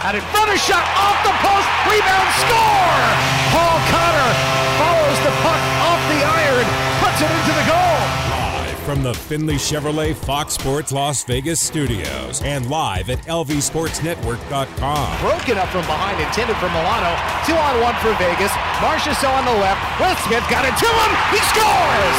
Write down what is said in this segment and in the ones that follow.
Out in front of shot off the post. Rebound score. Paul Cotter follows the puck off the iron, puts it into the goal. Live from the Finley Chevrolet Fox Sports Las Vegas studios and live at lvsportsnetwork.com. Broken up from behind, intended for Milano. Two on one for Vegas. Marchessault on the left. Will Smith got it to him. He scores.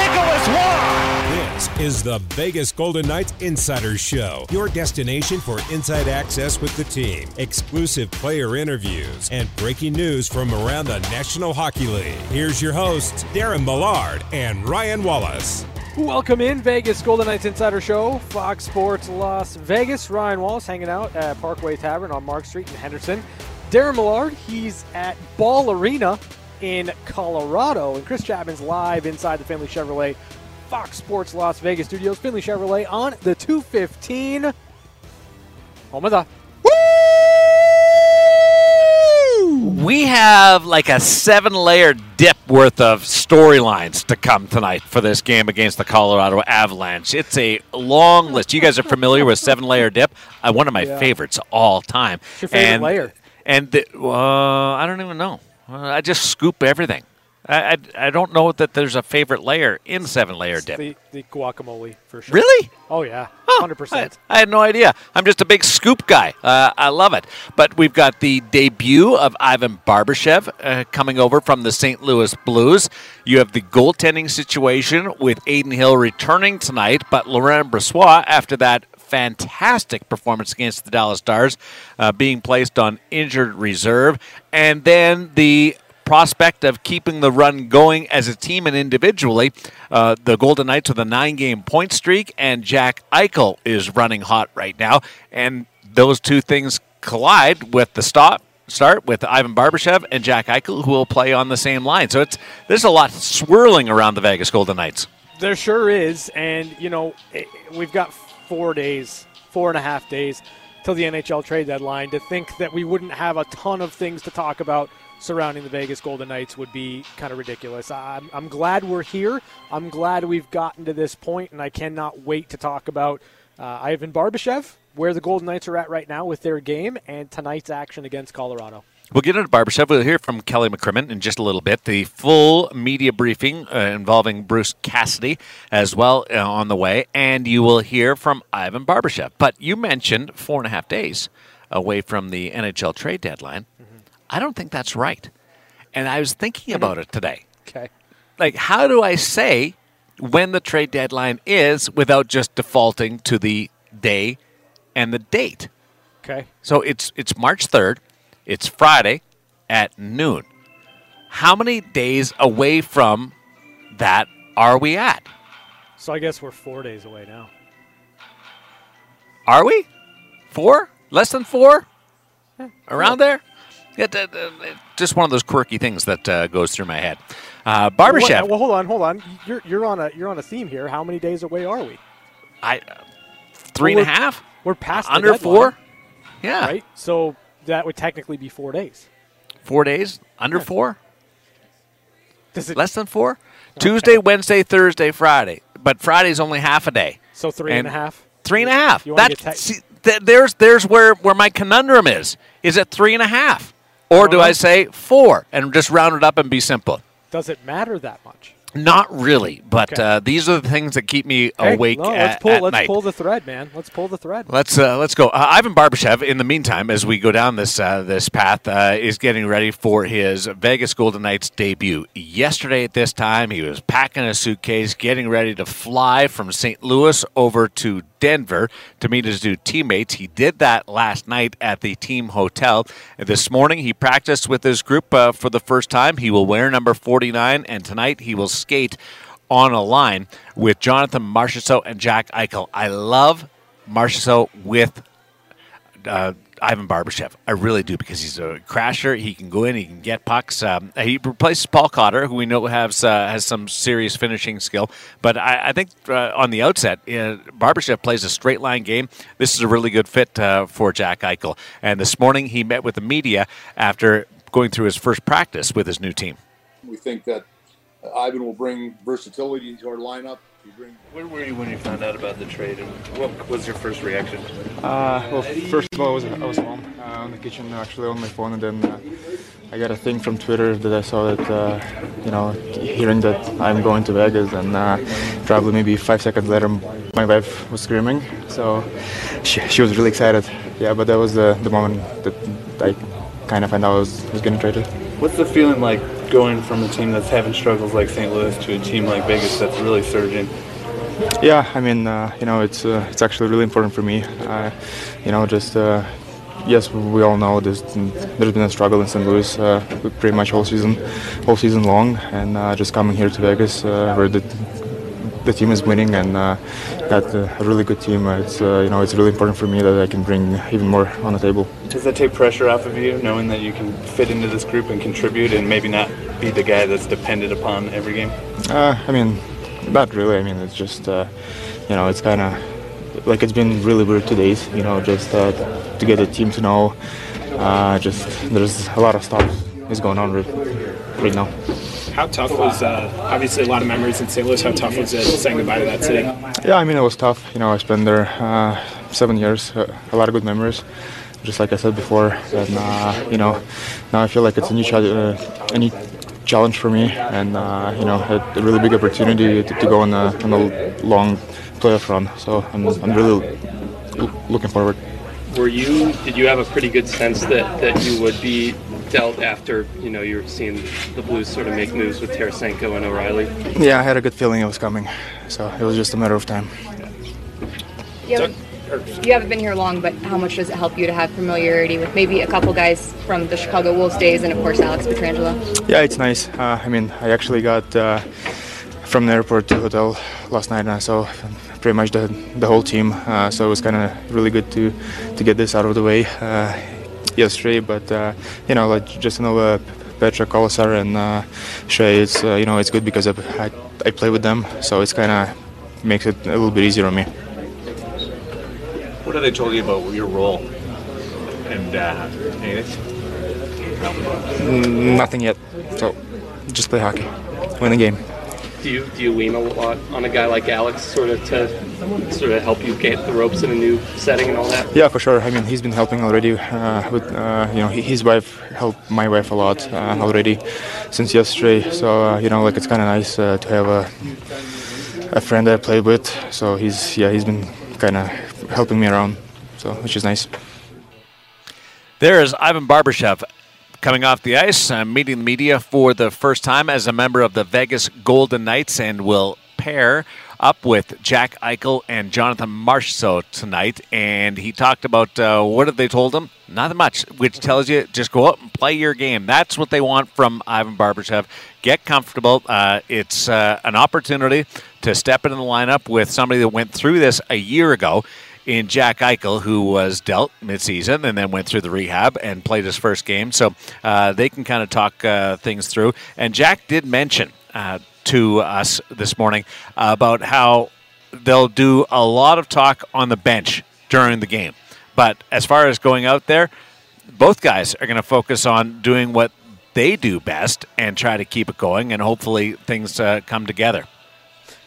Nicolas Roy. This is the Vegas Golden Knights Insider Show, your destination for inside access with the team, exclusive player interviews, and breaking news from around the National Hockey League. Here's your hosts, Darren Millard and Ryan Wallace. Welcome in Vegas Golden Knights Insider Show, Fox Sports Las Vegas. Ryan Wallace hanging out at Parkway Tavern on Mark Street in Henderson. Darren Millard, he's at Ball Arena in Colorado. And Chris Chapman's live inside the Finley Chevrolet Fox Sports Las Vegas studios. Finley Chevrolet on the 215. Home of the. We have like a seven layer dip worth of storylines to come tonight for this game against the Colorado Avalanche. It's a long list. You guys are familiar with seven layer dip? Uh, one of my Yeah. favorites all time. What's your favorite and, layer? And the, uh, I don't even know. Uh, I just scoop everything. I, I, I don't know that there's a favorite layer in seven layer dip. The, the guacamole, for sure. Really? Oh, yeah. Huh, 100%. I, I had no idea. I'm just a big scoop guy. Uh, I love it. But we've got the debut of Ivan Barbashev uh, coming over from the St. Louis Blues. You have the goaltending situation with Adin Hill returning tonight, but Laurent Brossoit, after that fantastic performance against the Dallas Stars, uh, being placed on injured reserve. And then the prospect of keeping the run going as a team and individually. Uh, the Golden Knights with a nine game point streak, and Jack Eichel is running hot right now. And those two things collide with the stop. Start with Ivan Barbashev and Jack Eichel, who will play on the same line. So it's there's a lot swirling around the Vegas Golden Knights. There sure is, and you know eh, we've got four days, four and a half days till the NHL trade deadline. To think that we wouldn't have a ton of things to talk about surrounding the Vegas Golden Knights would be kind of ridiculous. I'm, I'm glad we're here. I'm glad we've gotten to this point, and I cannot wait to talk about uh, Ivan Barbashev, where the Golden Knights are at right now with their game, and tonight's action against Colorado. We'll get into Barbashev. We'll hear from Kelly McCrimmon in just a little bit. The full media briefing uh, involving Bruce Cassidy as well uh, on the way. And you will hear from Ivan Barbashev. But you mentioned four and a half days away from the NHL trade deadline. I don't think that's right. And I was thinking about it today. Okay. Like, how do I say when the trade deadline is without just defaulting to the day and the date? Okay. So it's it's March 3rd. It's Friday at noon. How many days away from that are we at? So I guess we're four days away now. Are we? 4? Less than 4? Around there? Yeah, just one of those quirky things that uh, goes through my head. Uh, Well, well, hold on, hold on. You're, you're on a you're on a theme here. How many days away are we? I uh, three and a half? We're past the Under four? Yeah, right? So that would technically be four days. four days. Under four? Does it? Less than four? Tuesday, Wednesday, Thursday, Friday. But Friday's only half a day. so three and and- a half. Three and a half. You That, tech- see, th- there's there's where, where my conundrum is. Is it three and a half? Or do. I say four and just round it up and be simple? Does it matter that much? Not really, but Okay. uh, these are the things that keep me Hey, awake no, at, let's pull. at let's night. pull the thread, man. Let's pull the thread. Let's uh, let's go. Uh, Ivan Barbashev. In the meantime, as we go down this uh, this path, uh, is getting ready for his Vegas Golden Knights debut. Yesterday at this time, he was packing a suitcase, getting ready to fly from St. Louis over to Denver to meet his new teammates. He did that last night at the team hotel. This morning, he practiced with his group uh, for the first time. He will wear number 49, and tonight he will skate on a line with Jonathan Marchessault and Jack Eichel. I love Marchessault with uh, Ivan Barbashev. I really do because he's a crasher. He can go in, he can get pucks. Um, he replaces Paul Cotter, who we know has uh, has some serious finishing skill. But I, I think uh, on the outset, uh, Barbashev plays a straight line game. This is a really good fit uh, for Jack Eichel. And this morning he met with the media after going through his first practice with his new team. We think that Ivan will bring versatility to our lineup. Where were you when you found out about the trade, and what was your first reaction? Uh, well, first of all, I was, I was home uh, in the kitchen, actually on my phone, and then uh, I got a thing from Twitter that I saw that, uh, you know, hearing that I'm going to Vegas, and uh, probably maybe five seconds later, my wife was screaming, so she, she was really excited. Yeah, but that was the, the moment that I kind of found out I was, was getting traded. What's the feeling like going from a team that's having struggles like St. Louis to a team like Vegas that's really surging? Yeah, I mean, uh, you know, it's uh, it's actually really important for me. You know, just uh, yes, we all know there's there's been a struggle in St. Louis uh, pretty much all season, whole season long, and uh, just coming here to Vegas where the the team is winning and got a really good team. It's you know it's really important for me that I can bring even more on the table. Does that take pressure off of you, knowing that you can fit into this group and contribute, and maybe not be the guy that's dependent upon every game? I mean not really. I mean, it's just, uh, you know, it's kind of like it's been really weird two days. You know, just uh, to get the team to know. Uh, just there's a lot of stuff is going on right, right now. How tough was uh, obviously a lot of memories in St. Louis? How tough was it saying goodbye to that city? Yeah, I mean it was tough. You know, I spent there uh, seven years, uh, a lot of good memories. Just like I said before, and uh, you know, now I feel like it's a new, uh, a new challenge for me, and uh, you know, a, a, really big opportunity to, to go on a, on a long playoff run. So I'm, I'm really looking forward. Were you? Did you have a pretty good sense that, that you would be dealt after you know you're seeing the Blues sort of make moves with Tarasenko and O'Reilly? Yeah, I had a good feeling it was coming, so it was just a matter of time. Yeah you haven't been here long, but how much does it help you to have familiarity with maybe a couple guys from the Chicago Wolves days and, of course, Alex Pietrangelo? Yeah, it's nice. Uh, I mean, I actually got uh, from the airport to the hotel last night, and I saw pretty much the, the whole team. Uh, so it was kind of really good to, to get this out of the way uh, yesterday. But, uh, you know, like just know uh, Petro Kolesar and uh, Shea, it's, you know, it's good because I, I, I play with them. So it's kind of makes it a little bit easier on me. What have they told you about your role? And uh, anything? Nothing yet. So just play hockey, win the game. Do you do you lean a lot on a guy like Alex, sort of to sort of help you get the ropes in a new setting and all that? Yeah, for sure. I mean, he's been helping already. Uh, with uh, you know, his wife helped my wife a lot uh, already since yesterday. So uh, you know, like it's kind of nice uh, to have a a friend that I played with. So he's yeah, he's been kind of helping me around, so which is nice. There is Ivan Barbashev coming off the ice, uh, meeting the media for the first time as a member of the Vegas Golden Knights, and will pair up with Jack Eichel and Jonathan Marchessault tonight. And he talked about uh, what have they told him? Not much, which tells you just go out and play your game. That's what they want from Ivan Barbashev. Get comfortable. Uh, it's uh, an opportunity to step into the lineup with somebody that went through this a year ago in Jack Eichel, who was dealt midseason and then went through the rehab and played his first game. So uh, they can kind of talk uh, things through. And Jack did mention uh, to us this morning about how they'll do a lot of talk on the bench during the game. But as far as going out there, both guys are going to focus on doing what they do best and try to keep it going, and hopefully things uh, come together.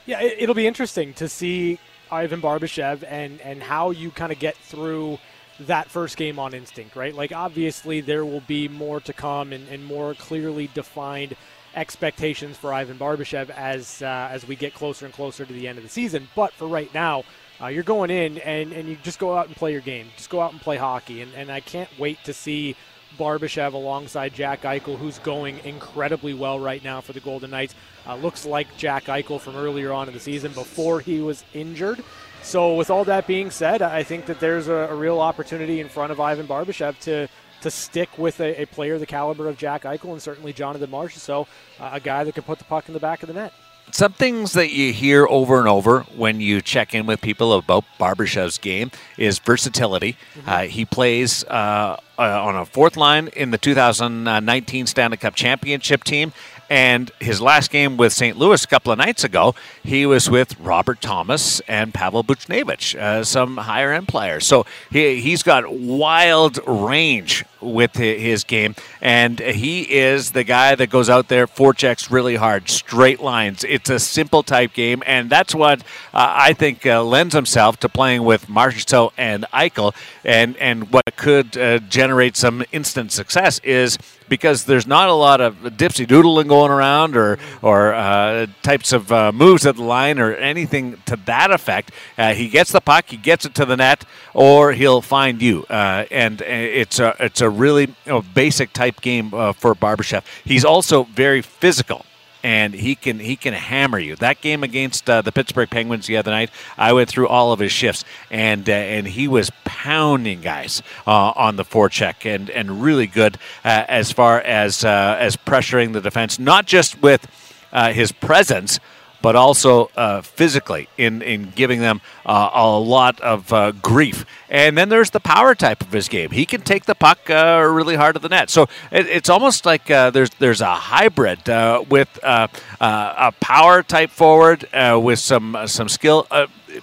Yeah, it'll be interesting to see Ivan Barbashev and and how you kind of get through that first game on instinct, right? Like obviously there will be more to come and, and more clearly defined expectations for Ivan Barbashev as uh, as we get closer and closer to the end of the season. But for right now, uh, you're going in and, and you just go out and play your game. Just go out and play hockey. And, and I can't wait to see Barbashev alongside Jack Eichel, who's going incredibly well right now for the Golden Knights. Uh, looks like Jack Eichel from earlier on in the season before he was injured. So, with all that being said, I think that there's a, a real opportunity in front of Ivan Barbashev to to stick with a, a, player the caliber of Jack Eichel and certainly Jonathan Marsh. So, uh, a guy that can put the puck in the back of the net some things that you hear over and over when you check in with people about Barbashev's game is versatility. Mm-hmm. Uh, he plays uh, uh, on a fourth line in the 2019 Stanley Cup Championship team, And his last game with St. Louis a couple of nights ago, he was with Robert Thomas and Pavel Buchnevich, uh, some higher end players. So he, he's got wild range with his game, and he is the guy that goes out there, forechecks really hard, straight lines. It's a simple type game, and that's what uh, I think uh, lends himself to playing with Marchessault and Eichel, and and what could uh, generate some instant success is because there's not a lot of dipsy doodling going around or or uh, types of uh, moves at the line or anything to that effect. Uh, he gets the puck, he gets it to the net, or he'll find you. Uh, and uh, it's a it's a really you know, basic type game uh, for Barbashev. He's also very physical and he can he can hammer you. That game against uh, the Pittsburgh Penguins the other night, I went through all of his shifts, and uh, and he was pounding guys uh, on the forecheck, and and really good uh, as far as uh, as pressuring the defense, not just with uh, his presence but also uh, physically in, in giving them uh, a lot of uh, grief. And then there's the power type of his game. He can take the puck uh, really hard to the net. So it, it's almost like uh, there's there's a hybrid uh, with a power type forward with some some skill.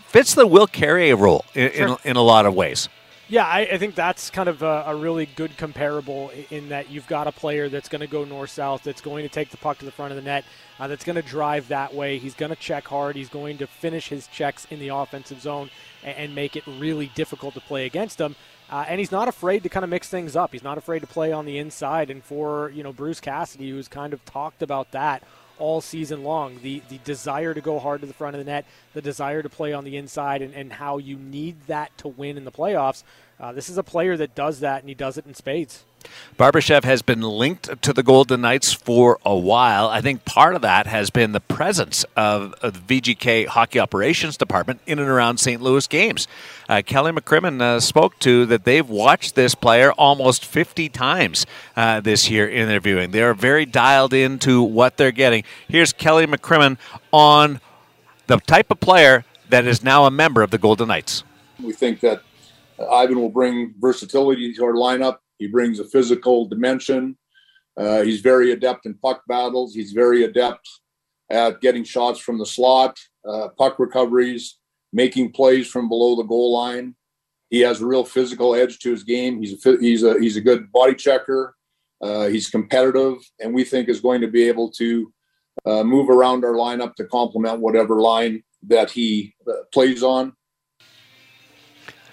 fits the Will Carrier role in, sure. in, in a lot of ways. Yeah, I, I, think that's kind of a, a, really good comparable in that you've got a player that's going to go north south, that's going to take the puck to the front of the net, uh, that's going to drive that way. He's going to check hard. He's going to finish his checks in the offensive zone and, and make it really difficult to play against him. Uh, and he's not afraid to kind of mix things up. He's not afraid to play on the inside. And for you know Bruce Cassidy, who's kind of talked about that all season long. The the desire to go hard to the front of the net, the desire to play on the inside, and, and how you need that to win in the playoffs. Uh, this is a player that does that, and he does it in spades. Barbashev has been linked to the Golden Knights for a while. I think part of that has been the presence of, the VGK Hockey Operations Department in and around St. Louis games. Uh, Kelly McCrimmon uh, spoke to that they've watched this player almost 50 times uh, this year interviewing. They're very dialed into what they're getting. Here's Kelly McCrimmon on the type of player that is now a member of the Golden Knights. We think that Ivan will bring versatility to our lineup he brings a physical dimension. Uh, he's very adept in puck battles. He's very adept at getting shots from the slot, uh, puck recoveries, making plays from below the goal line. He has a real physical edge to his game. He's a he's a he's a good body checker. Uh, he's competitive, and we think is going to be able to uh, move around our lineup to complement whatever line that he uh, plays on.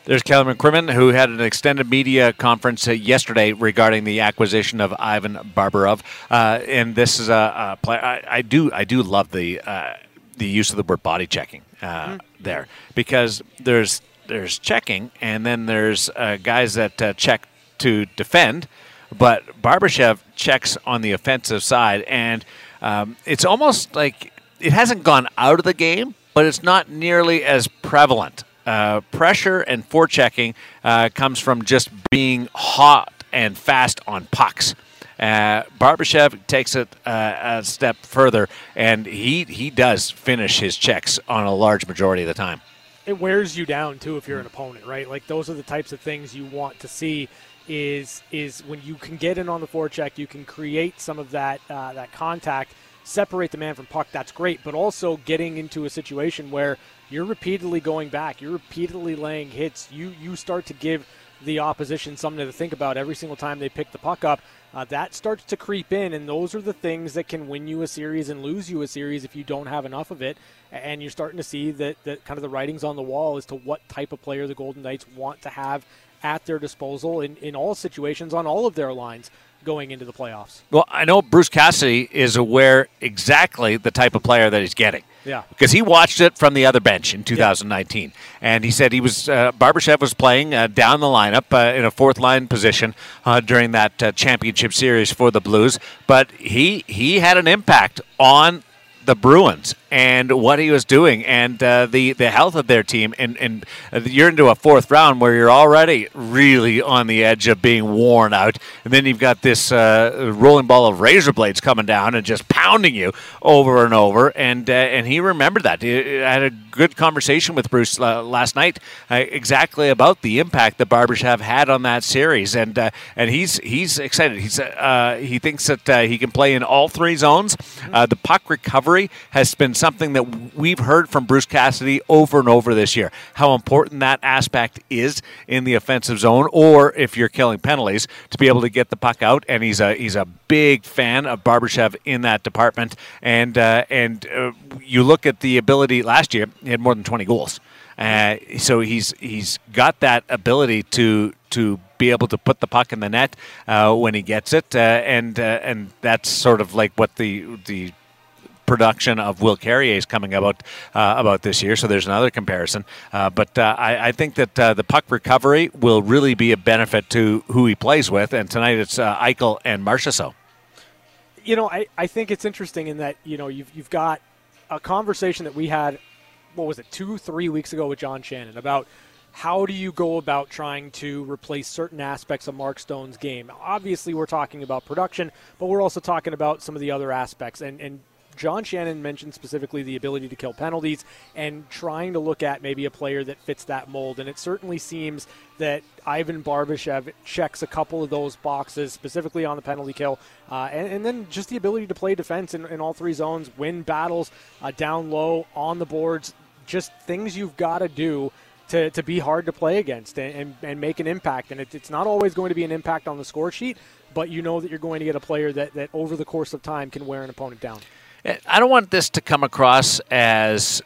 There's Kelly McCrimmon, who had an extended media conference uh, yesterday regarding the acquisition of Ivan Barbarov, uh, and this is a, a player. I, I, do, I do love the uh, the use of the word body checking mm-hmm. there because there's there's checking, and then there's uh, guys that uh, check to defend, but Barbashev checks on the offensive side, and um, it's almost like it hasn't gone out of the game, but it's not nearly as prevalent uh, pressure and forechecking uh, comes from just being hot and fast on pucks. Uh, Barbashev takes it uh, a step further, and he he does finish his checks on a large majority of the time. It wears you down too if you're an opponent, right? Like those are the types of things you want to see. Is is when you can get in on the forecheck, you can create some of that uh, that contact, separate the man from puck. That's great, but also getting into a situation where you're repeatedly going back, you're repeatedly laying hits. You you start to give the opposition something to think about every single time they pick the puck up. Uh, that starts to creep in, and those are the things that can win you a series and lose you a series if you don't have enough of it. And you're starting to see that, that kind of the writings on the wall as to what type of player the Golden Knights want to have at their disposal in, in all situations on all of their lines going into the playoffs. Well, I know Bruce Cassidy is aware exactly the type of player that he's getting. Yeah. Because he watched it from the other bench in 2019. Yeah. And he said he was, uh, Barbashev was playing uh, down the lineup uh, in a fourth line position uh, during that uh, championship series for the Blues. But he, he had an impact on the Bruins and what he was doing and uh, the the health of their team. And and you're into a fourth round where you're already really on the edge of being worn out, and then you've got this uh, rolling ball of razor blades coming down and just pounding you over and over. And uh, and he remembered that. I had a good conversation with Bruce uh, last night uh, exactly about the impact that have had on that series, and uh, and he's he's excited. He's he thinks that he can play in all three zones. the puck recovery has been something that we've heard from Bruce Cassidy over and over this year. How important that aspect is in the offensive zone, or if you're killing penalties, to be able to get the puck out. And he's a he's a big fan of Barbashev in that department. And uh, and uh, you look at the ability last year, he had more than 20 goals. Uh, so he's he's got that ability to to be able to put the puck in the net uh, when he gets it, uh, and uh, and that's sort of like what the the production of Will Carrier is coming about uh, about this year. So there's another comparison. Uh, but uh, I, I, think that uh, the puck recovery will really be a benefit to who he plays with. And tonight it's uh, Eichel and Marchessault. You know, I, I think it's interesting in that you know you've you've got a conversation that we had. What was it? Two, three weeks ago with John Shannon about how do you go about trying to replace certain aspects of Mark Stone's game? Obviously, we're talking about production, but we're also talking about some of the other aspects. And, and John Shannon mentioned specifically the ability to kill penalties and trying to look at maybe a player that fits that mold. And it certainly seems that Ivan Barbashev checks a couple of those boxes, specifically on the penalty kill, uh, and, and, then just the ability to play defense in, in all three zones, win battles uh, down low, on the boards, just things you've got to do. To, to be hard to play against and, and, and make an impact. And it, it's not always going to be an impact on the score sheet, but you know that you're going to get a player that, that over the course of time can wear an opponent down. I don't want this to come across as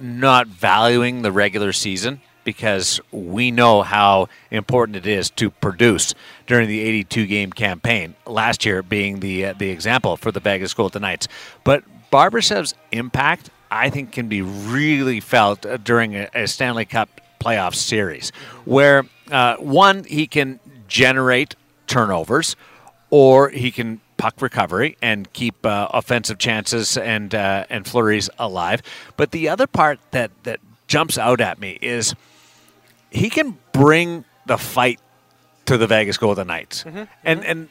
not valuing the regular season because we know how important it is to produce during the 82 game campaign. Last year being the uh, the example for the Vegas Golden Knights, but Barbashev's impact I think can be really felt uh, during a, a, Stanley Cup playoff series, where uh, one he can generate turnovers, or he can puck recovery and keep uh, offensive chances and uh, and flurries alive. But the other part that that jumps out at me is he can bring the fight to the Vegas Golden Knights, mm-hmm. and and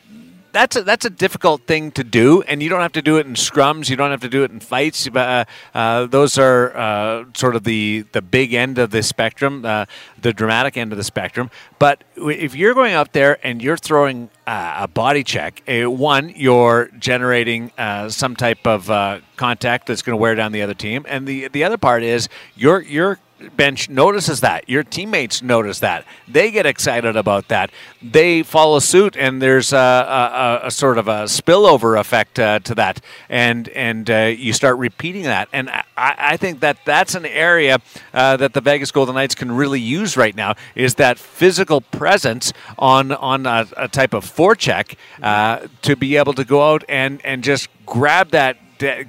that's a, that's a difficult thing to do, and you don't have to do it in scrums. You don't have to do it in fights. Uh, uh, those are uh, sort of the the big end of the spectrum, uh, the dramatic end of the spectrum. But if you're going out there and you're throwing uh, a body check, one, you're generating uh, some type of contact that's going to wear down the other team, and the the other part is you're you're bench notices that. Your teammates notice that. They get excited about that. They follow suit, and there's a, a, a sort of a spillover effect uh, to that, and and uh, you start repeating that. And I, I think that that's an area uh, that the Vegas Golden Knights can really use right now is that physical presence on on a, a type of forecheck uh, to be able to go out and and just grab that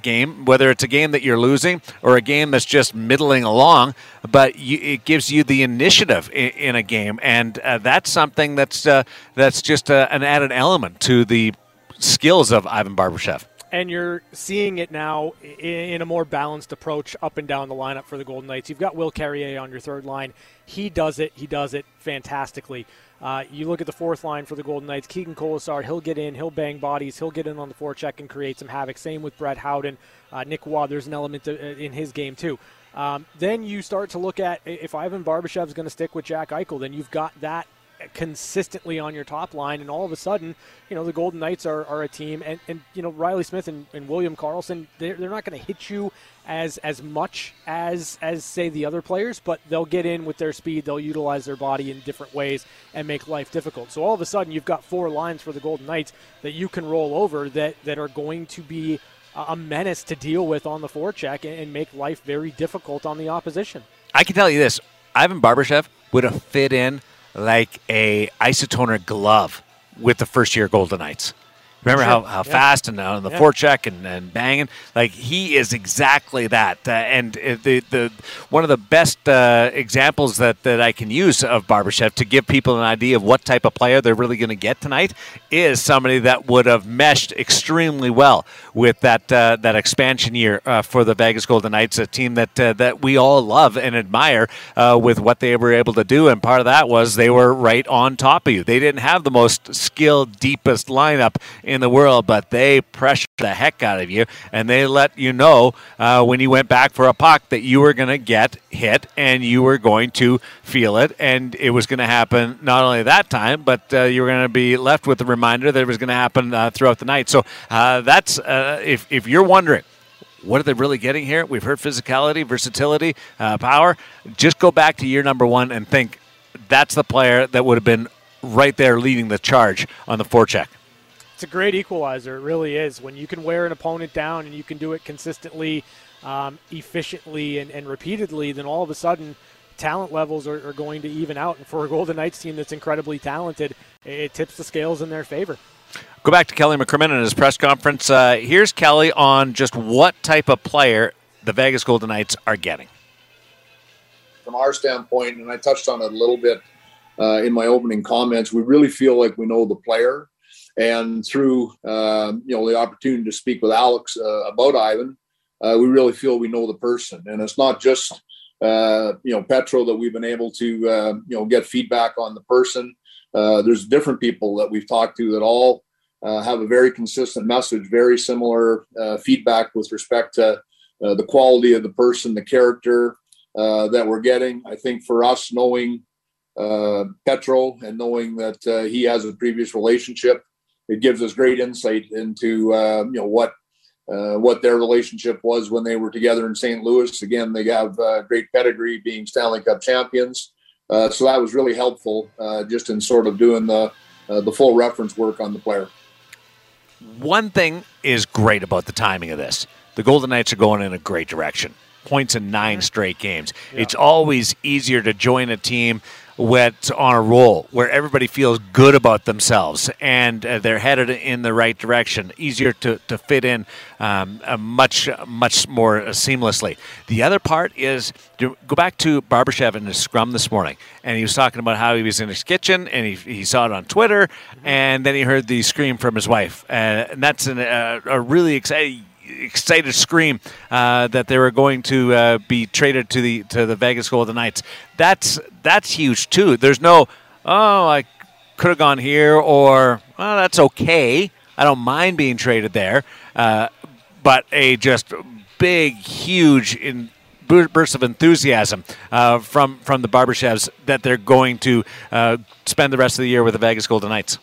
game, whether it's a game that you're losing or a game that's just middling along, but you, it gives you the initiative in, in a game, and uh, that's something that's uh, that's just uh, an added element to the skills of Ivan Barbashev. And you're seeing it now in a more balanced approach up and down the lineup for the Golden Knights. You've got Will Carrier on your third line. He does it. He does it fantastically. Uh, you look at the fourth line for the Golden Knights. Keegan Kolesar, he'll get in, he'll bang bodies, he'll get in on the forecheck and create some havoc. Same with Brett Howden. Uh, Nick Roy, there's an element to, uh, in his game too. Um, then you start to look at if Ivan Barbashev is going to stick with Jack Eichel, then you've got that consistently on your top line, and all of a sudden, you know, the Golden Knights are, are a team, and, and you know, Reilly Smith and, and William Karlsson, they're, they're not going to hit you as as much as as say the other players, but they'll get in with their speed. They'll utilize their body in different ways and make life difficult. So all of a sudden, you've got four lines for the Golden Knights that you can roll over that that are going to be a menace to deal with on the forecheck and, and make life very difficult on the opposition. I can tell you this: Ivan Barbashev would have fit in like a isotoner glove with the first year Golden Knights Remember Sure. how, how Yeah. fast and uh, the Yeah. forecheck and, and banging? Like he is exactly that. Uh, and uh, the the one of the best uh, examples that, that I can use of Barbashev to give people an idea of what type of player they're really going to get tonight is somebody that would have meshed extremely well with that uh, that expansion year uh, for the Vegas Golden Knights, a team that uh, that we all love and admire uh, with what they were able to do. And part of that was they were right on top of you. They didn't have the most skilled, deepest lineup in the world, but they pressured the heck out of you, and they let you know uh, when you went back for a puck that you were going to get hit and you were going to feel it, and it was going to happen not only that time, but uh, you were going to be left with the reminder that it was going to happen uh, throughout the night. So uh, that's uh, if if you're wondering. What are they really getting here? We've heard physicality, versatility, uh, power. Just go back to year number one and think that's the player that would have been right there leading the charge on the forecheck. It's a great equalizer. It really is. When you can wear an opponent down and you can do it consistently, um, efficiently, and, and repeatedly, then all of a sudden talent levels are, are going to even out. And for a Golden Knights team that's incredibly talented, it, it tips the scales in their favor. Go back to Kelly McCrimmon in his press conference. Uh, here's Kelly on just what type of player the Vegas Golden Knights are getting. from our standpoint, and I touched on it a little bit uh, in my opening comments, we really feel like we know the player. And through um, you know the opportunity to speak with Alex uh, about Ivan, uh, we really feel we know the person. And it's not just uh, you know Petro that we've been able to uh, you know get feedback on the person. Uh, there's different people that we've talked to that all uh, have a very consistent message, very similar uh, feedback with respect to the quality of the person, the character, that we're getting. I think for us, knowing Petro and knowing that he has a previous relationship, it gives us great insight into uh, you know what uh, what their relationship was when they were together in St. Louis. Again, they have uh, great pedigree, being Stanley Cup champions. Uh, so that was really helpful, uh, just in sort of doing the uh, the full reference work on the player. One thing is great about the timing of this. The Golden Knights are going in a great direction. Points in nine straight games. It's always easier to join a team that's on a roll, where everybody feels good about themselves and uh, they're headed in the right direction. Easier to, to fit in um, uh, much, much more seamlessly. The other part is to go back to Barbashev in his scrum this morning, and he was talking about how he was in his kitchen and he, he saw it on Twitter, and then he heard the scream from his wife. Uh, and that's an, uh, a really exciting excited scream uh, that they were going to uh, be traded to the to the Vegas Golden Knights. That's that's huge too. There's no oh I could have gone here or well that's okay. I don't mind being traded there, uh, but a just big huge in burst of enthusiasm uh, from from the Barbashevs that they're going to uh, spend the rest of the year with the Vegas Golden Knights.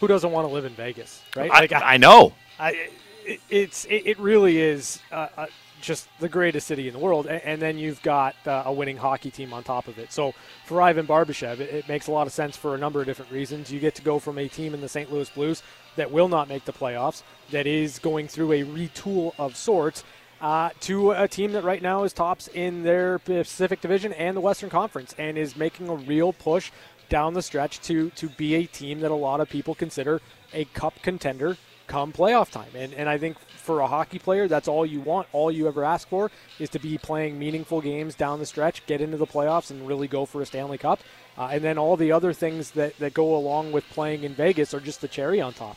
Who doesn't want to live in Vegas, right? I, I know. I, it, it's it, it really is uh, uh, just the greatest city in the world, and, and then you've got uh, a winning hockey team on top of it. So for Ivan Barbashev, it, it makes a lot of sense for a number of different reasons. You get to go from a team in the St. Louis Blues that will not make the playoffs, that is going through a retool of sorts. Uh, to a team that right now is tops in their Pacific Division and the Western Conference, and is making a real push down the stretch to to be a team that a lot of people consider a cup contender come playoff time. And, and I think for a hockey player, that's all you want. All you ever ask for is to be playing meaningful games down the stretch, get into the playoffs, and really go for a Stanley Cup. Uh, and then all the other things that, that go along with playing in Vegas are just the cherry on top.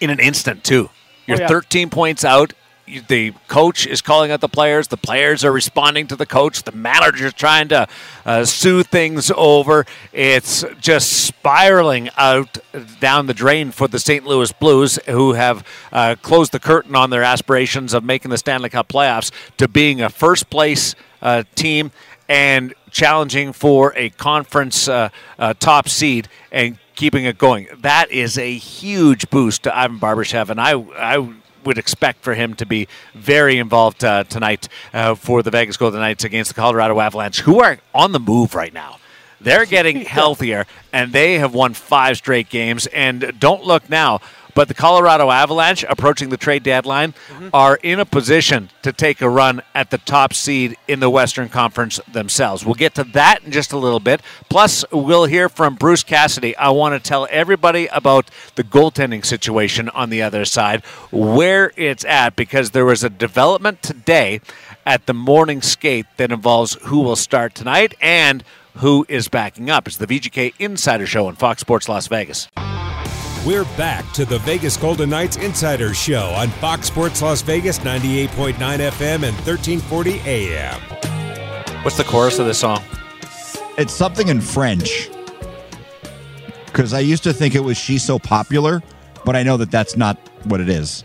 in an instant too. You're Oh, yeah. 13 points out. The coach is calling out the players. The players are responding to the coach. The manager's trying to uh, soothe things over. It's just spiraling out down the drain for the St. Louis Blues, who have uh, closed the curtain on their aspirations of making the Stanley Cup playoffs to being a first place uh, team and challenging for a conference uh, uh, top seed and keeping it going. That is a huge boost to Ivan Barbashev, and I, I would expect for him to be very involved uh, tonight uh, for the Vegas Golden Knights against the Colorado Avalanche, who are on the move right now. They're getting healthier, and they have won five straight games. And don't look now. But the Colorado Avalanche, approaching the trade deadline, Mm-hmm. are in a position to take a run at the top seed in the Western Conference themselves. We'll get to that in just a little bit. Plus, we'll hear from Bruce Cassidy. I want to tell everybody about the goaltending situation on the other side, where it's at, because there was a development today at the morning skate that involves who will start tonight and who is backing up. It's the VGK Insider Show on Fox Sports Las Vegas. We're back to the Vegas Golden Knights Insider Show on Fox Sports Las Vegas 98.9 FM and 1340 AM. What's the chorus of this song? It's something in French. Because I used to think it was She's So Popular, but I know that that's not what it is.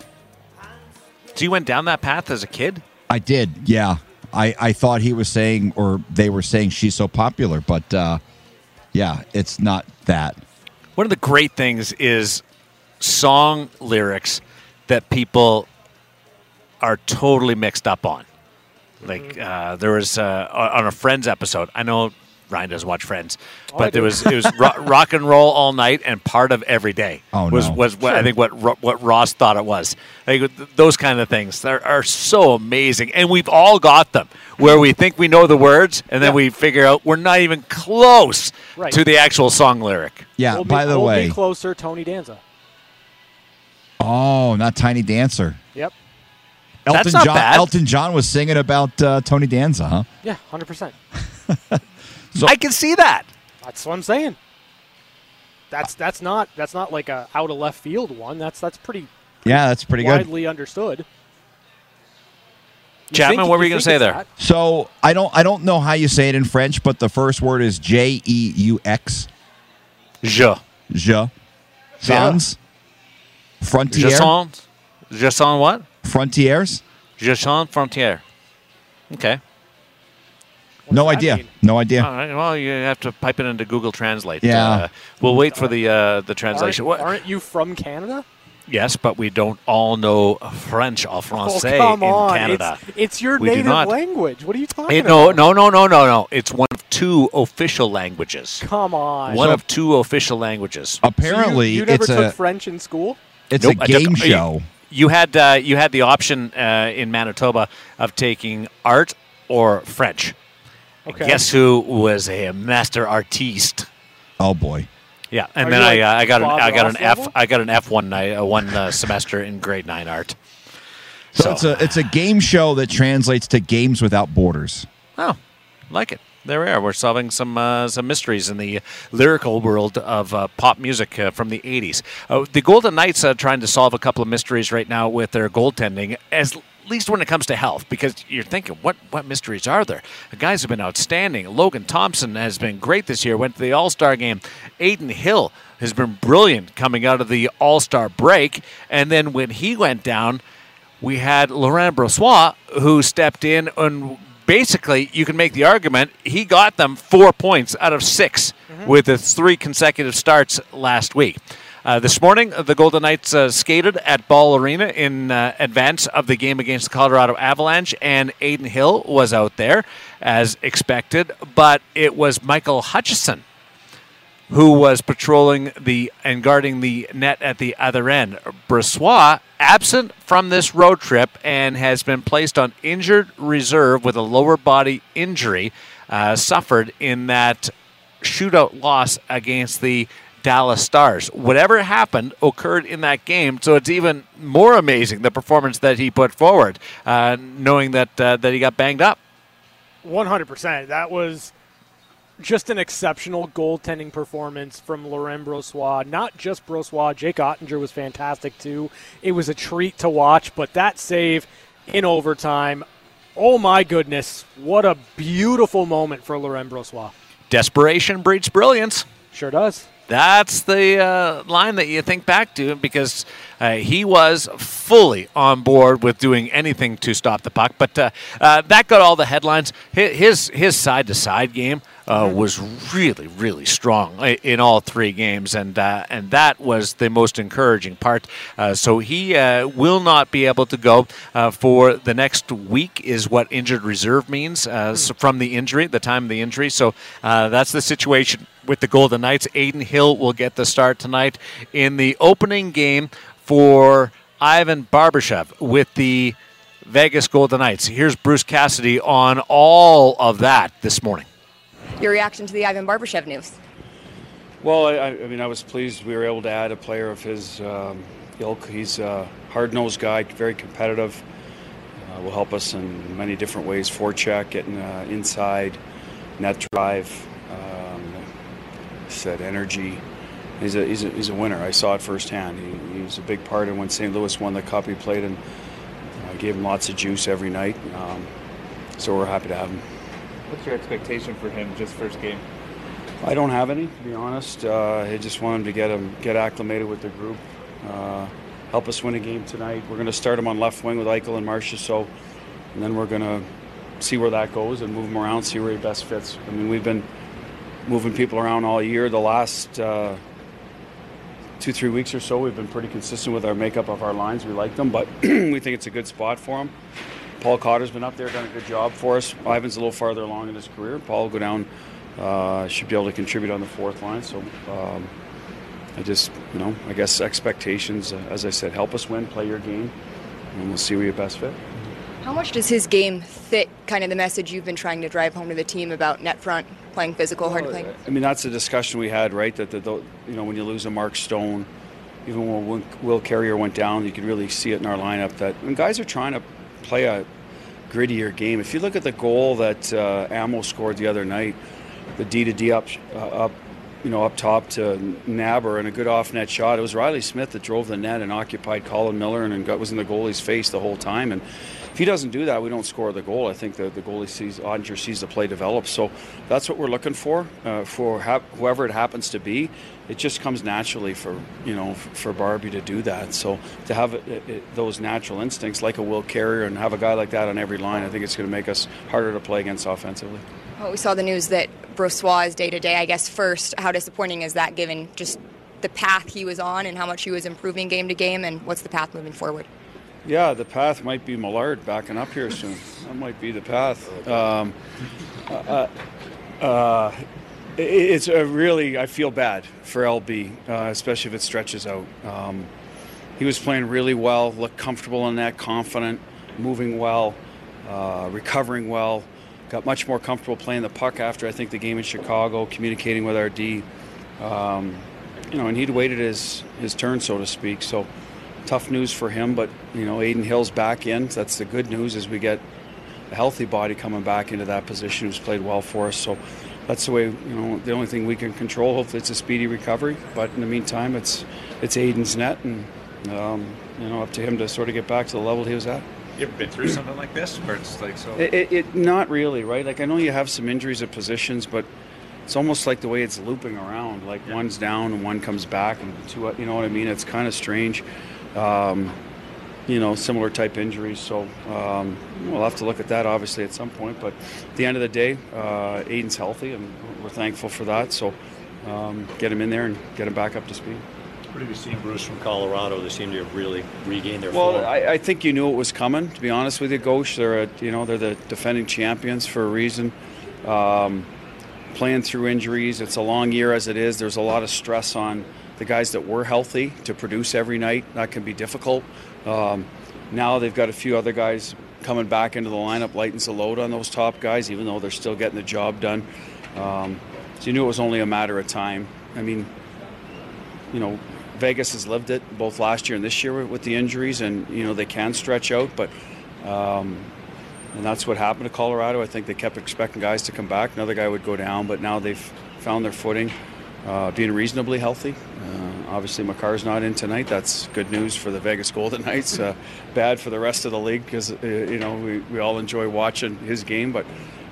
So you went down that path as a kid? I did, yeah. I, I thought he was saying, or they were saying She's So Popular, but uh, yeah, it's not that. One of the great things is song lyrics that people are totally mixed up on. Like uh, there was uh, on a Friends episode. I know Ryan doesn't watch Friends, Oh, but there was it was ro- rock and roll all night and part of every day. Oh, was no. was what I think what what Ross thought it was. Like th- those kind of things are, are so amazing, and we've all got them where we think we know the words, and then Yeah. we figure out we're not even close Right. to the actual song lyric. Yeah, Hold by me, the hold way. me closer, Tony Danza. Oh, not Tiny Dancer. Yep. Elton That's not John. bad. Elton John was singing about uh, Tony Danza, huh? Yeah, hundred percent. I can see that. That's what I'm saying. That's that's not that's not like a out of left field one. That's that's pretty Yeah, that's pretty good. widely understood. You Chapman, think- what were you think gonna say there? that? So I don't I don't know how you say it in French, but the first word is J E U X. Je. Je. Sans. Frontier. Je sens. Je sens what? Frontiers. Je sens frontière. Okay. What No idea. mean? No idea. All right. Well, you have to pipe it into Google Translate. Yeah. Uh, we'll wait for the uh, the translation. Aren't, aren't you from Canada? Yes, but we don't all know French or Oh, Francais come in. Canada. It's, it's your We native language. What are you talking It- no, about? no, no, no, no, no. It's one of two official languages. Come on. One So- of two official languages. So you- Apparently, you, never it's took a French in school? it's Nope, a I took- game you- show. You had uh, you had the option uh, in Manitoba of taking art or French. And Okay. Guess who was a master artiste? Oh boy. Yeah, and Are then I, like uh, I got an Bob I got an F level? I got an F one night uh, one uh, semester in grade nine art. So, it's a it's a game show that translates to games without borders. Oh, like it. There we are. We're solving some uh, some mysteries in the lyrical world of uh, pop music uh, from the '80s. Uh, the Golden Knights are trying to solve a couple of mysteries right now with their goaltending, as least when it comes to health, because you're thinking, what what mysteries are there? The guys have been outstanding. Logan Thompson has been great this year. Went to the All Star game. Adin Hill has been brilliant coming out of the All Star break, and then when he went down we had Laurent Brossoit who stepped in and basically you can make the argument he got them four points out of 6 mm-hmm. with his three consecutive starts last week. Uh, this morning, the Golden Knights uh, skated at Ball Arena in uh, advance of the game against the Colorado Avalanche, and Adin Hill was out there as expected, but it was Michael Hutchinson who was patrolling the and guarding the net at the other end. Brossoit absent from this road trip and has been placed on injured reserve with a lower body injury uh, suffered in that shootout loss against the Dallas Stars. Whatever happened occurred in that game, so it's even more amazing the performance that he put forward, uh, knowing that uh, that he got banged up. One hundred percent. That was just an exceptional goaltending performance from Laurent Brossoit. Not just Brossoit, Jake Oettinger was fantastic too. It was a treat to watch, but that save in overtime, oh my goodness, what a beautiful moment for Laurent Brossoit. Desperation breeds brilliance. Sure does. That's the uh, line that you think back to because uh, he was fully on board with doing anything to stop the puck. But uh, uh, that got all the headlines. His his side to side game uh, was really really strong in all three games, and uh, and that was the most encouraging part. Uh, so he uh, will not be able to go uh, for the next week. Is what injured reserve means uh, so from the injury, the time of the injury. So uh, that's the situation with the Golden Knights. Adin Hill will get the start tonight in the opening game for Ivan Barbashev with the Vegas Golden Knights. Here's Bruce Cassidy on all of that this morning. Your reaction to the Ivan Barbashev news? Well, I, I mean, I was pleased we were able to add a player of his um, ilk. He's a hard-nosed guy, very competitive. Uh, will help us in many different ways. Forecheck, getting uh, inside, net drive, um, said energy. He's a, he's, a, he's a winner. I saw it firsthand. He, he was a big part of when St. Louis won the cup. He played and I uh, gave him lots of juice every night. Um, so we're happy to have him. What's your expectation for him just first game? I don't have any, to be honest. Uh, I just want him to get him get acclimated with the group, uh, help us win a game tonight. We're going to start him on left wing with Eichel and Marchessault, and then we're going to see where that goes and move him around, see where he best fits. I mean, we've been moving people around all year. The last uh, two, three weeks or so, we've been pretty consistent with our makeup of our lines. We like them, but we think it's a good spot for him. Paul Cotter's been up there, done a good job for us. Ivan's a little farther along in his career. Paul will go down, uh, should be able to contribute on the fourth line. So um, I just, you know, I guess expectations, uh, as I said, help us win, play your game, and we'll see where you best fit. How much does his game fit kind of the message you've been trying to drive home to the team about net front, playing physical, hard to play? I mean, that's the discussion we had, right? That the, the you know when you lose a Mark Stone, even when Will, Will Carrier went down, you could really see it in our lineup that when guys are trying to play a grittier game. If you look at the goal that uh, scored the other night, the D to D up, uh, up, you know, up top to Nabber and a good off net shot. It was Reilly Smith that drove the net and occupied Colin Miller and got, was in the goalie's face the whole time. And he doesn't do that, we don't score the goal. I think the, the goalie sees Oettinger sees the play develop. So that's what we're looking for uh, for ha- whoever it happens to be. It just comes naturally for you know for Barbie to do that. So to have it, it, those natural instincts like a Will Carrier and have a guy like that on every line, I think it's going to make us harder to play against offensively. Well, we saw the news that Brossoit is day to day. I guess first, how disappointing is that given just the path he was on and how much he was improving game to game, and what's the path moving forward? Yeah, the path might be Millard backing up here soon. That might be the path. Um, uh, uh, it's a really, I feel bad for LB, uh, especially if it stretches out. Um, he was playing really well, looked comfortable in that, confident, moving well, uh, recovering well, got much more comfortable playing the puck after I think the game in Chicago, communicating with our D. Um, you know, and he'd waited his, his turn, so to speak. So tough news for him, but you know, Adin Hill's back in. That's the good news as we get a healthy body coming back into that position who's played well for us. So that's the way you know the only thing we can control. Hopefully, it's a speedy recovery. But in the meantime, it's it's Adin's net, and um, you know, up to him to sort of get back to the level he was at. You ever been through something like this, where it's like so? It, it, it not really, right? Like I know you have some injuries at positions, but it's almost like the way it's looping around. Like yeah. one's down and one comes back, and two. You know what I mean? It's kind of strange um, you know, similar type injuries. So um, we'll have to look at that obviously at some point. But at the end of the day, uh, Adin's healthy, and we're thankful for that. So um, get him in there and get him back up to speed. What have you seen, Bruce, from Colorado? They seem to have really regained their well, form. Well, I, I, think you knew it was coming. To be honest with you, Ghosh, they're a, you know they're the defending champions for a reason. Um, playing through injuries, it's a long year as it is. There's a lot of stress on the guys that were healthy to produce every night. That can be difficult. Um, now they've got a few other guys coming back into the lineup, lightens the load on those top guys, even though they're still getting the job done. Um, so you knew it was only a matter of time. I mean, you know, Vegas has lived it both last year and this year with the injuries, and you know they can stretch out, but um, and that's what happened to Colorado. I think they kept expecting guys to come back. Another guy would go down, but now they've found their footing uh, being reasonably healthy. Uh, obviously, Makar's not in tonight. That's good news for the Vegas Golden Knights. Uh, bad for the rest of the league because uh, you know we, we all enjoy watching his game. But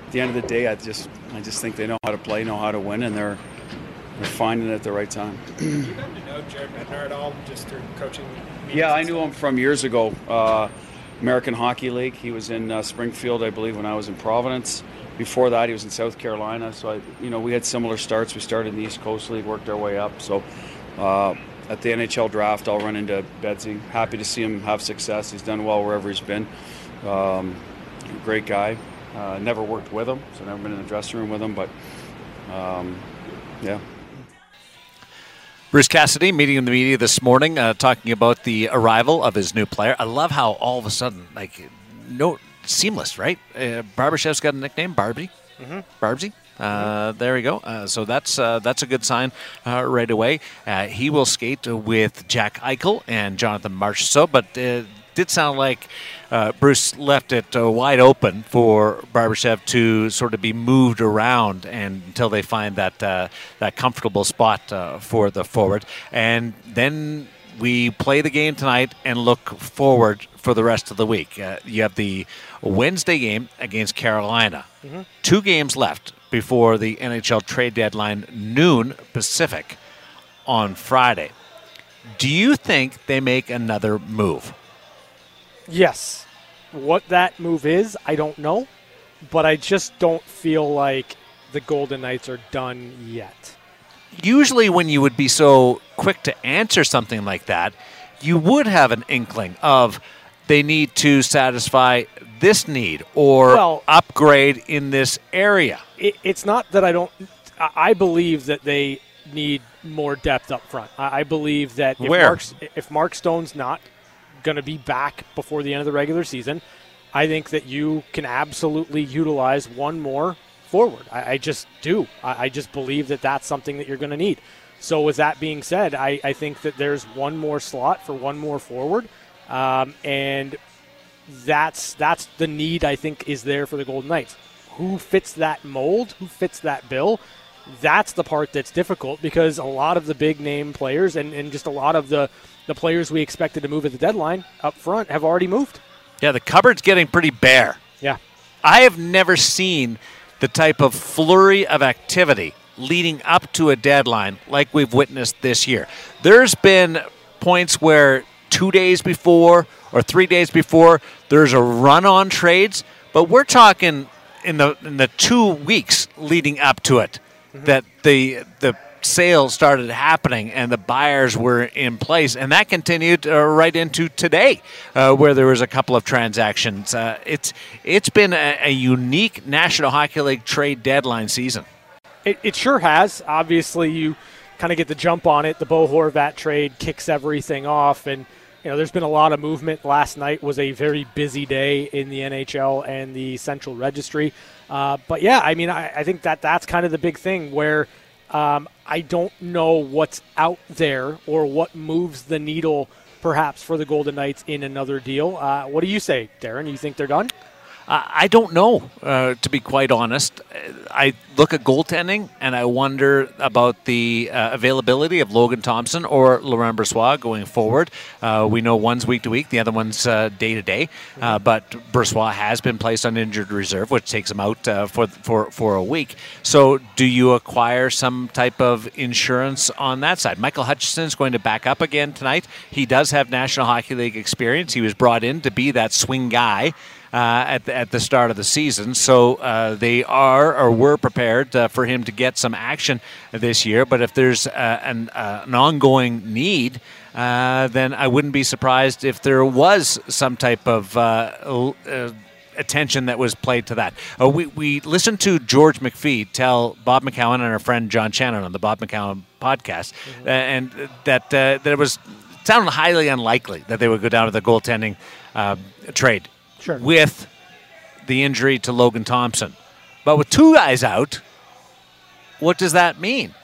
at the end of the day, I just I just think they know how to play, know how to win, and they're they're finding it at the right time. Did you come to know Jared Bednar at all, just through coaching? Yeah, I knew him from years ago. Uh, American Hockey League. He was in uh, Springfield, I believe, when I was in Providence before that, he was in South Carolina. So, I, you know, we had similar starts. We started in the East Coast League, worked our way up. So, uh, at the NHL draft, I'll run into Bedsy. Happy to see him have success. He's done well wherever he's been. Um, great guy. Uh, never worked with him, so never been in the dressing room with him. But um, yeah. Bruce Cassidy meeting in the media this morning, uh, talking about the arrival of his new player. I love how all of a sudden, like, no seamless, right? Uh, Barbashev's got a nickname, Barbie. Mhm. Barbsy. Uh, there we go. Uh, so that's uh, that's a good sign uh, right away. Uh, he will skate with Jack Eichel and Jonathan Marchessault, but it did sound like uh, Bruce left it uh, wide open for Barbashev to sort of be moved around and until they find that uh, that comfortable spot uh, for the forward, and then we play the game tonight and look forward for the rest of the week. Uh, you have the Wednesday game against Carolina. Mhm. Two games left before the NHL trade deadline, noon Pacific on Friday. Do you think they make another move? Yes. What that move is, I don't know, but I just don't feel like the Golden Knights are done yet. Usually, when you would be so quick to answer something like that, you would have an inkling of they need to satisfy this need or Well- upgrade in this area. It, it's not that I don't. I believe that they need more depth up front. I, I believe that if Where? Mark's, if Mark Stone's not going to be back before the end of the regular season, I think that you can absolutely utilize one more forward. I, I just do. I, I just believe that that's something that you're going to need. So, with that being said, I, I think that there's one more slot for one more forward, um, and that's that's the need I think is there for the Golden Knights. Who fits that mold? Who fits that bill? That's the part that's difficult because a lot of the big name players and, and just a lot of the, the players we expected to move at the deadline up front have already moved. Yeah, the cupboard's getting pretty bare. Yeah. I have never seen the type of flurry of activity leading up to a deadline like we've witnessed this year. There's been points where two days before or three days before there's a run on trades, but we're talking in the in the two weeks leading up to it mm-hmm. that the the sales started happening and the buyers were in place and that continued uh, right into today uh, where there was a couple of transactions uh, it's it's been a, a unique national hockey league trade deadline season It, it sure has. Obviously, you kind of get the jump on it. The Bo Horvat trade kicks everything off, and you know there's been a lot of movement. Last night was a very busy day in the NHL and the Central Registry. Uh, but yeah, I mean, I, I think that that's kind of the big thing where um, I don't know what's out there or what moves the needle, perhaps for the Golden Knights in another deal. Uh, what do you say, Darren? You think they're done? I I don't know, uh, to be quite honest. I look at goaltending and I wonder about the uh, availability of Logan Thompson or Laurent Brossoit going forward. Uh, we know one's week to week, the other one's uh, day to day. Uh, But Brossois has been placed on injured reserve, which takes him out uh, for for for a week. So, do you acquire some type of insurance on that side? Michael Hutchinson is going to back up again tonight. He does have National Hockey League experience. He was brought in to be that swing guy at, the, at the start of the season. So uh, they are or were prepared uh, for him to get some action this year. But if there's uh, an, uh, an ongoing need, uh, then I wouldn't be surprised if there was some type of. Uh, uh, Attention that was played to that. Uh, we, we listened to George McPhee tell Bob McCown and our friend John Shannon on the Bob McCown podcast, uh, and that uh, that it was sounded highly unlikely that they would go down to the goaltending uh, trade Sure. with the injury to Logan Thompson. But with two guys out, what does that mean?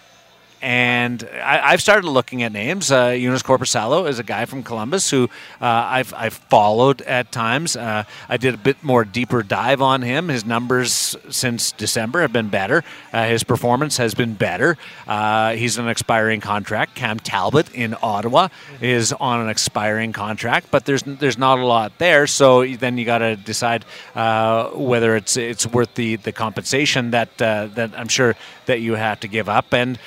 And I, I've started looking at names. Uh, Joonas Korpisalo is a guy from Columbus who uh, I've, I've followed at times. Uh, I did a bit more deeper dive on him. His numbers since December have been better. Uh, his performance has been better. Uh, he's an expiring contract. Cam Talbot in Ottawa is on an expiring contract, but there's there's not a lot there. So then you got to decide uh, whether it's it's worth the, the compensation that uh, that I'm sure that you have to give up. And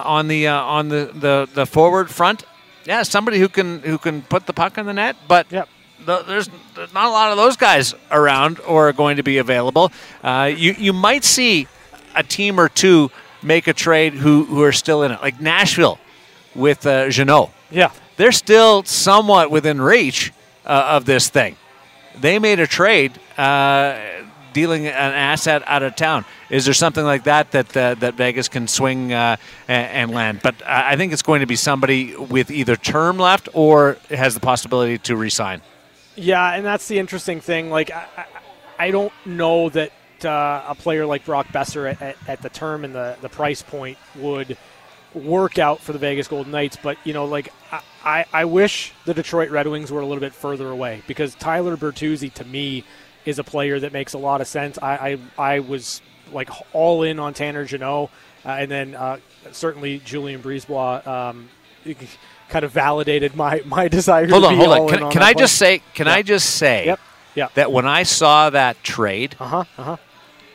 uh, on the uh, on the, the, the forward front, yeah, somebody who can who can put the puck in the net, but. Yep. the- There's not a lot of those guys around or are going to be available. Uh, you you might see a team or two make a trade who, who are still in it, like Nashville with uh, Jeannot. Yeah. They're still somewhat within reach uh, of this thing. They made a trade uh, dealing an asset out of town. Is there something like that that uh, that Vegas can swing uh, and, and land? But I think it's going to be somebody with either term left or has the possibility to resign. Yeah, and that's the interesting thing. Like, I, I don't know that uh, a player like Brock Boeser at, at, at the term and the, the price point would work out for the Vegas Golden Knights. But, you know, like, I, I wish the Detroit Red Wings were a little bit further away because Tyler Bertuzzi, to me, is a player that makes a lot of sense. I, I, I was, like, all in on Tanner Jeannot, uh, and then uh, certainly Julien BriseBois. Um, kind of validated my, my desire Hold to on, be hold on. Can, on can I player. just say? Can Yeah. I just say? Yep. Yeah. That when I saw that trade, Uh-huh, uh-huh.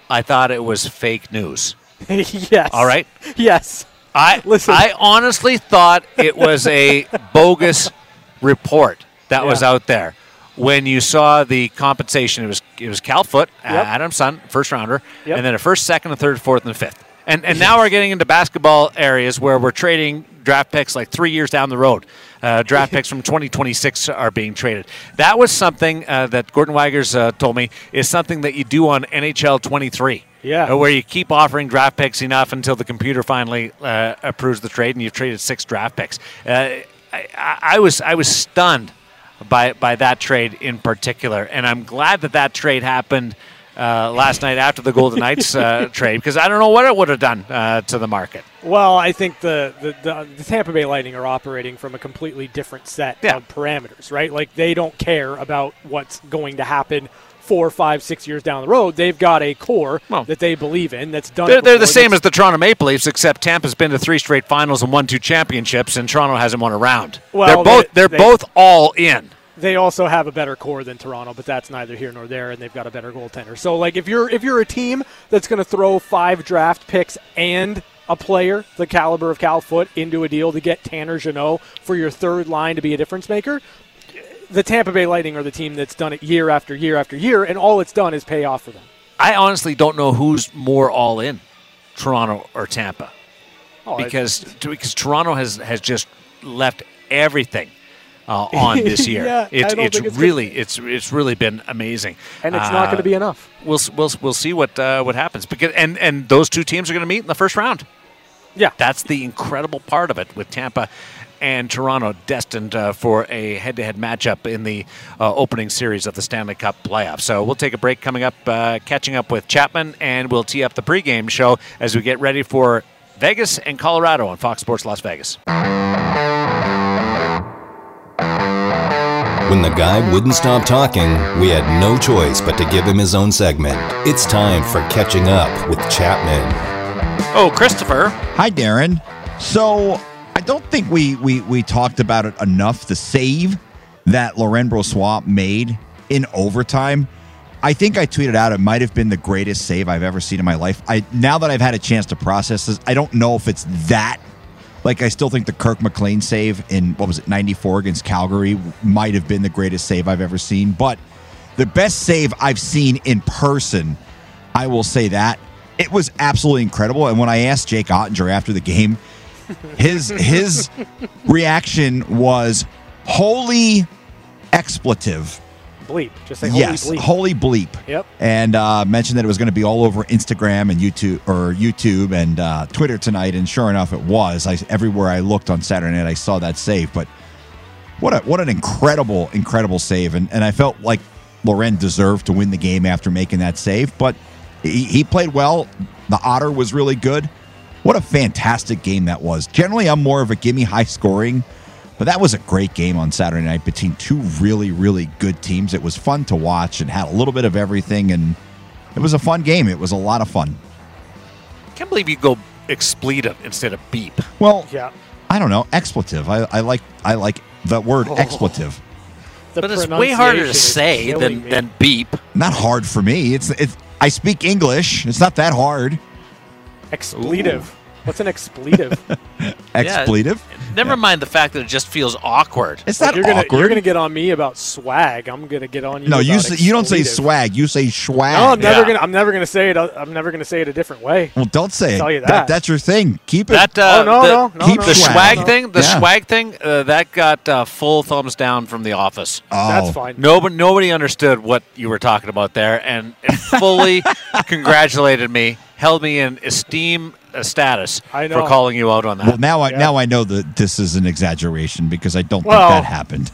I thought it was fake news. yes. All right. Yes. I Listen. I honestly thought it was a bogus report that was out there. When you saw the compensation, it was it was Cal Foote, uh, Yep. Adam's son, first rounder, Yep. and then a first, second, a third, fourth, and a fifth. And and now we're getting into basketball areas where we're trading draft picks like three years down the road. Uh, draft picks from 2026 are being traded. That was something uh, that Gordon Weigers uh, told me is something that you do on NHL 23. Yeah. Uh, where you keep offering draft picks enough until the computer finally uh, approves the trade, and you've traded six draft picks. Uh, I, I was I was stunned by by that trade in particular, and I'm glad that that trade happened uh, last night after the Golden Knights uh, trade because I don't know what it would have done uh, to the market. Well, I think the, the, the, the Tampa Bay Lightning are operating from a completely different set Yeah. of parameters, right? Like they don't care about what's going to happen four, five, six years down the road. They've got a core that they believe in that's done. They're, they're the same as the Toronto Maple Leafs, except Tampa's been to three straight finals and won two championships, and Toronto hasn't won a round. Well, they're both they- they're they- both all in. They also have a better core than Toronto, but that's neither here nor there, and they've got a better goaltender. So, like, if you're if you're a team that's going to throw five draft picks and a player the caliber of Cal Foote into a deal to get Tanner Jeannot for your third line to be a difference maker, the Tampa Bay Lightning are the team that's done it year after year after year, and all it's done is pay off for them. I honestly don't know who's more all in, Toronto or Tampa, Oh, because because Toronto has has just left everything. Uh, on this year, Yeah, it's it's it's really it's it's really been amazing, And it's not going to be enough. We'll we'll we'll see what uh, what happens because and and those two teams are going to meet in the first round. Yeah, that's the incredible part of it with Tampa and Toronto destined uh, for a head-to-head matchup in the uh, opening series of the Stanley Cup playoffs. So we'll take a break coming up, uh, catching up with Chapman, and we'll tee up the pregame show as we get ready for Vegas and Colorado on Fox Sports Las Vegas. When the guy wouldn't stop talking, we had no choice but to give him his own segment. It's time for Catching Up with Chapman. Oh, Christopher. Hi, Darren. So I don't think we we we talked about it enough. The save that Laurent Brossoit made in overtime. I think I tweeted out it might have been the greatest save I've ever seen in my life. I now that I've had a chance to process this, I don't know if it's that. Like I still think the Kirk McLean save in what was it 94 against Calgary might have been the greatest save I've ever seen, but the best save I've seen in person, I will say that. It was absolutely incredible and when I asked Jake Oettinger after the game, his his reaction was holy expletive. Bleep. Just say holy yes, bleep. holy bleep. Yep. And uh, mentioned that it was going to be all over Instagram and YouTube or YouTube and uh, Twitter tonight. And sure enough, it was. I, everywhere I looked on Saturday night, I saw that save. But what a what an incredible, incredible save. And and I felt like Laurent deserved to win the game after making that save. But he, he played well. The Otter was really good. What a fantastic game that was. Generally, I'm more of a gimme high scoring, but that was a great game on Saturday night between two really, really good teams. It was fun to watch and had a little bit of everything, and it was a fun game. It was a lot of fun. Can't believe you go expletive instead of beep. Well, yeah. I don't know, expletive. I, I like I like the word Oh. expletive. The but it's way harder to say than, me. than beep. Not hard for me. It's it's I speak English. It's not that hard. Expletive. What's an expletive? Expletive. Never mind the fact that it just feels awkward. It's Like, not you're gonna, awkward. You're gonna get on me about swag. I'm gonna get on you. no, you say, you don't say swag. You say swag. No, I'm never Yeah. gonna. I'm never gonna say it. I'm never gonna say it a different way. Well, don't say it. Tell you that. That's your thing. Keep it. That uh, Oh, no, the, no, no, Keep no, the swag. swag no. thing, the Yeah. swag thing, uh, that got uh, full thumbs down from the office. oh. That's fine. Nobody, nobody understood what you were talking about there, and fully congratulated me, held me in esteem uh, status I for calling you out on that. Well, now I Yeah. now I know that this is an exaggeration because I don't Well, think that happened.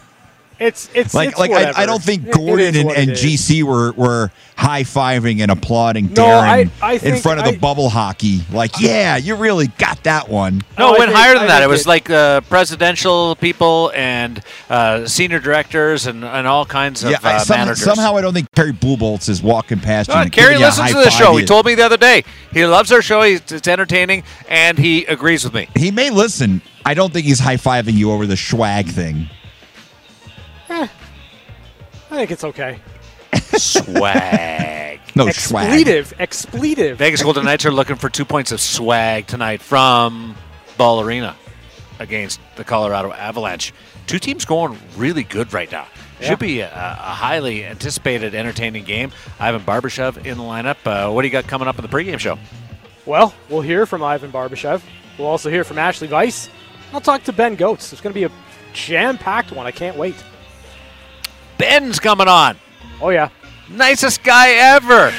It's it's Like it's like I. I don't think It- it Gordon and, and. GC were were high fiving and applauding No, Darren I- I in front of the I- bubble hockey. Like, yeah, you really got that one. No, No, it went think- higher than I that. It was it- like uh, presidential people and uh, senior directors and, and all kinds of yeah, I- uh, some- managers. somehow I don't think Kerry Bubolz is walking past you. Uh, and Kerry giving you listens to high the show. He told me the other day he loves our show. He's, it's entertaining, and he agrees with me. he may listen. I don't think he's high fiving you over the swag thing. I think it's okay. Swag. No swag. expletive, expletive. Vegas Golden Knights are looking for two points of swag tonight from Ball Arena against the Colorado Avalanche. Two teams going really good right now. Yeah. Should be a, a highly anticipated, entertaining game. Ivan Barbashev in the lineup. Uh, what do you got coming up in the pregame show? Well, we'll hear from Ivan Barbashev. We'll also hear from Ashley Weiss. I'll talk to Ben Goetz. It's going to be a jam-packed one. I can't wait. Ben's coming on. Oh yeah. Nicest guy ever.